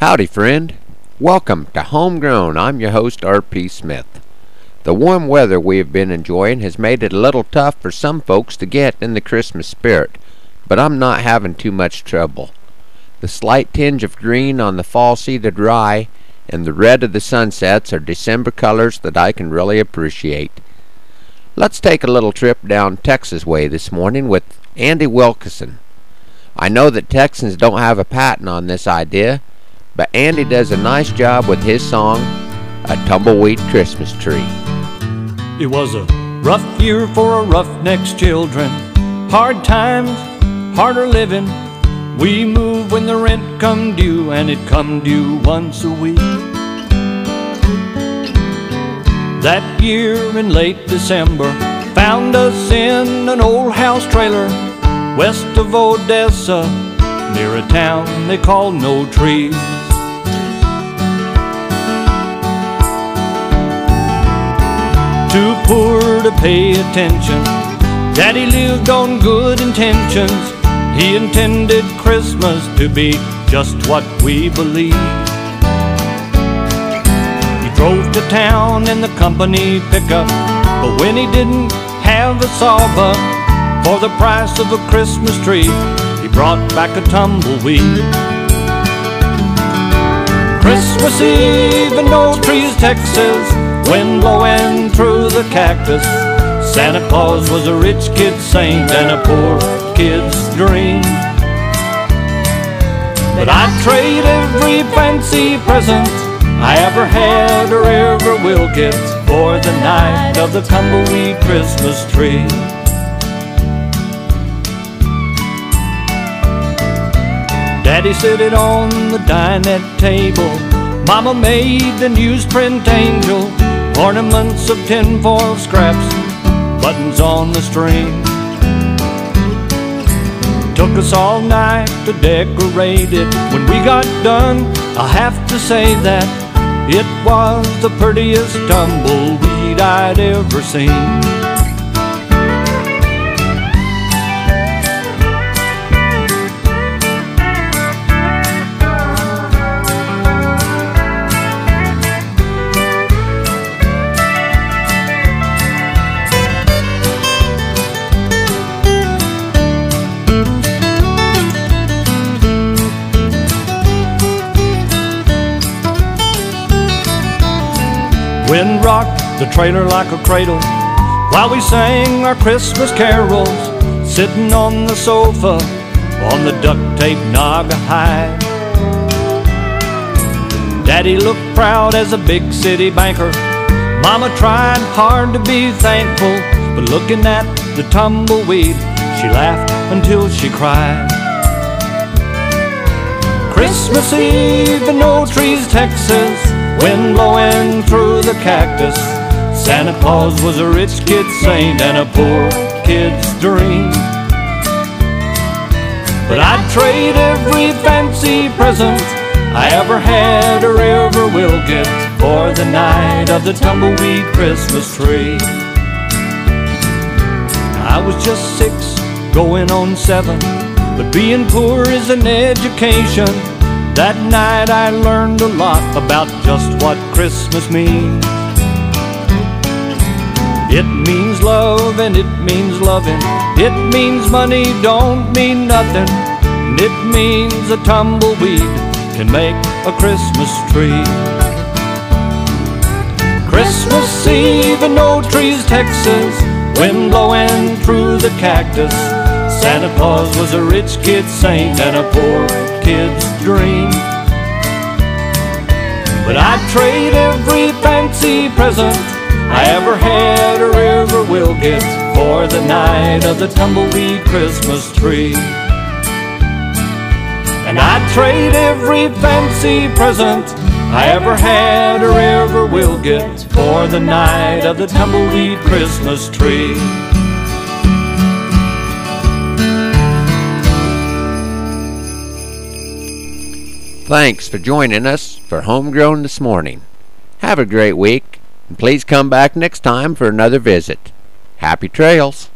Howdy, friend. Welcome to Homegrown. I'm your host, R.P. Smith. The warm weather we have been enjoying has made it a little tough for some folks to get in the Christmas spirit, but I'm not having too much trouble. The slight tinge of green on the fall seeded rye and the red of the sunsets are December colors that I can really appreciate. Let's take a little trip down Texas way this morning with Andy Wilkinson. I know that Texans don't have a patent on this idea, but Andy does a nice job with his song, A Tumbleweed Christmas Tree. It was a rough year for a roughneck's children. Hard times, harder living. We moved when the rent come due, and it come due once a week. That year in late December, found us in an old house trailer west of Odessa, near a town they call No Trees. Poor to pay attention. Daddy lived on good intentions. He intended Christmas to be just what we believe. He drove to town in the company pickup, but when he didn't have a sawbuck for the price of a Christmas tree, he brought back a tumbleweed. Christmas Eve in No Trees, Texas, wind blowing through the cactus. Santa Claus was a rich kid's saint and a poor kid's dream. But I'd trade every fancy present I ever had or ever will get for the night of the tumbleweed Christmas tree. Daddy it on the dinette table. Mama made the newsprint angel Ornaments of tinfoil scraps, buttons on the string. Took us all night to decorate it. When we got done, I have to say that it was the prettiest tumbleweed I'd ever seen. Wind rocked the trailer like a cradle while we sang our Christmas carols, sitting on the sofa on the duct tape Naugahyde. Daddy looked proud as a big city banker. Mama tried hard to be thankful, but looking at the tumbleweed, she laughed until she cried. Christmas Eve in No Trees, Texas. Wind blowing through the cactus. Santa Claus was a rich kid's saint and a poor kid's dream. But I'd trade every fancy present I ever had or ever will get for the night of the tumbleweed Christmas tree. I was just six, going on seven, but being poor is an education. That night I learned a lot about just what Christmas means. It means love and it means loving. It means money don't mean nothing. And it means a tumbleweed can make a Christmas tree. Christmas Eve in No Trees, Texas, wind blowing through the cactus. Santa Claus was a rich kid saint and a poor kid's dream. But I'd trade every fancy present I ever had or ever will get for the night of the tumbleweed Christmas tree. And I'd trade every fancy present I ever had or ever will get for the night of the tumbleweed Christmas tree. Thanks for joining us for Homegrown this morning. Have a great week, and please come back next time for another visit. Happy trails!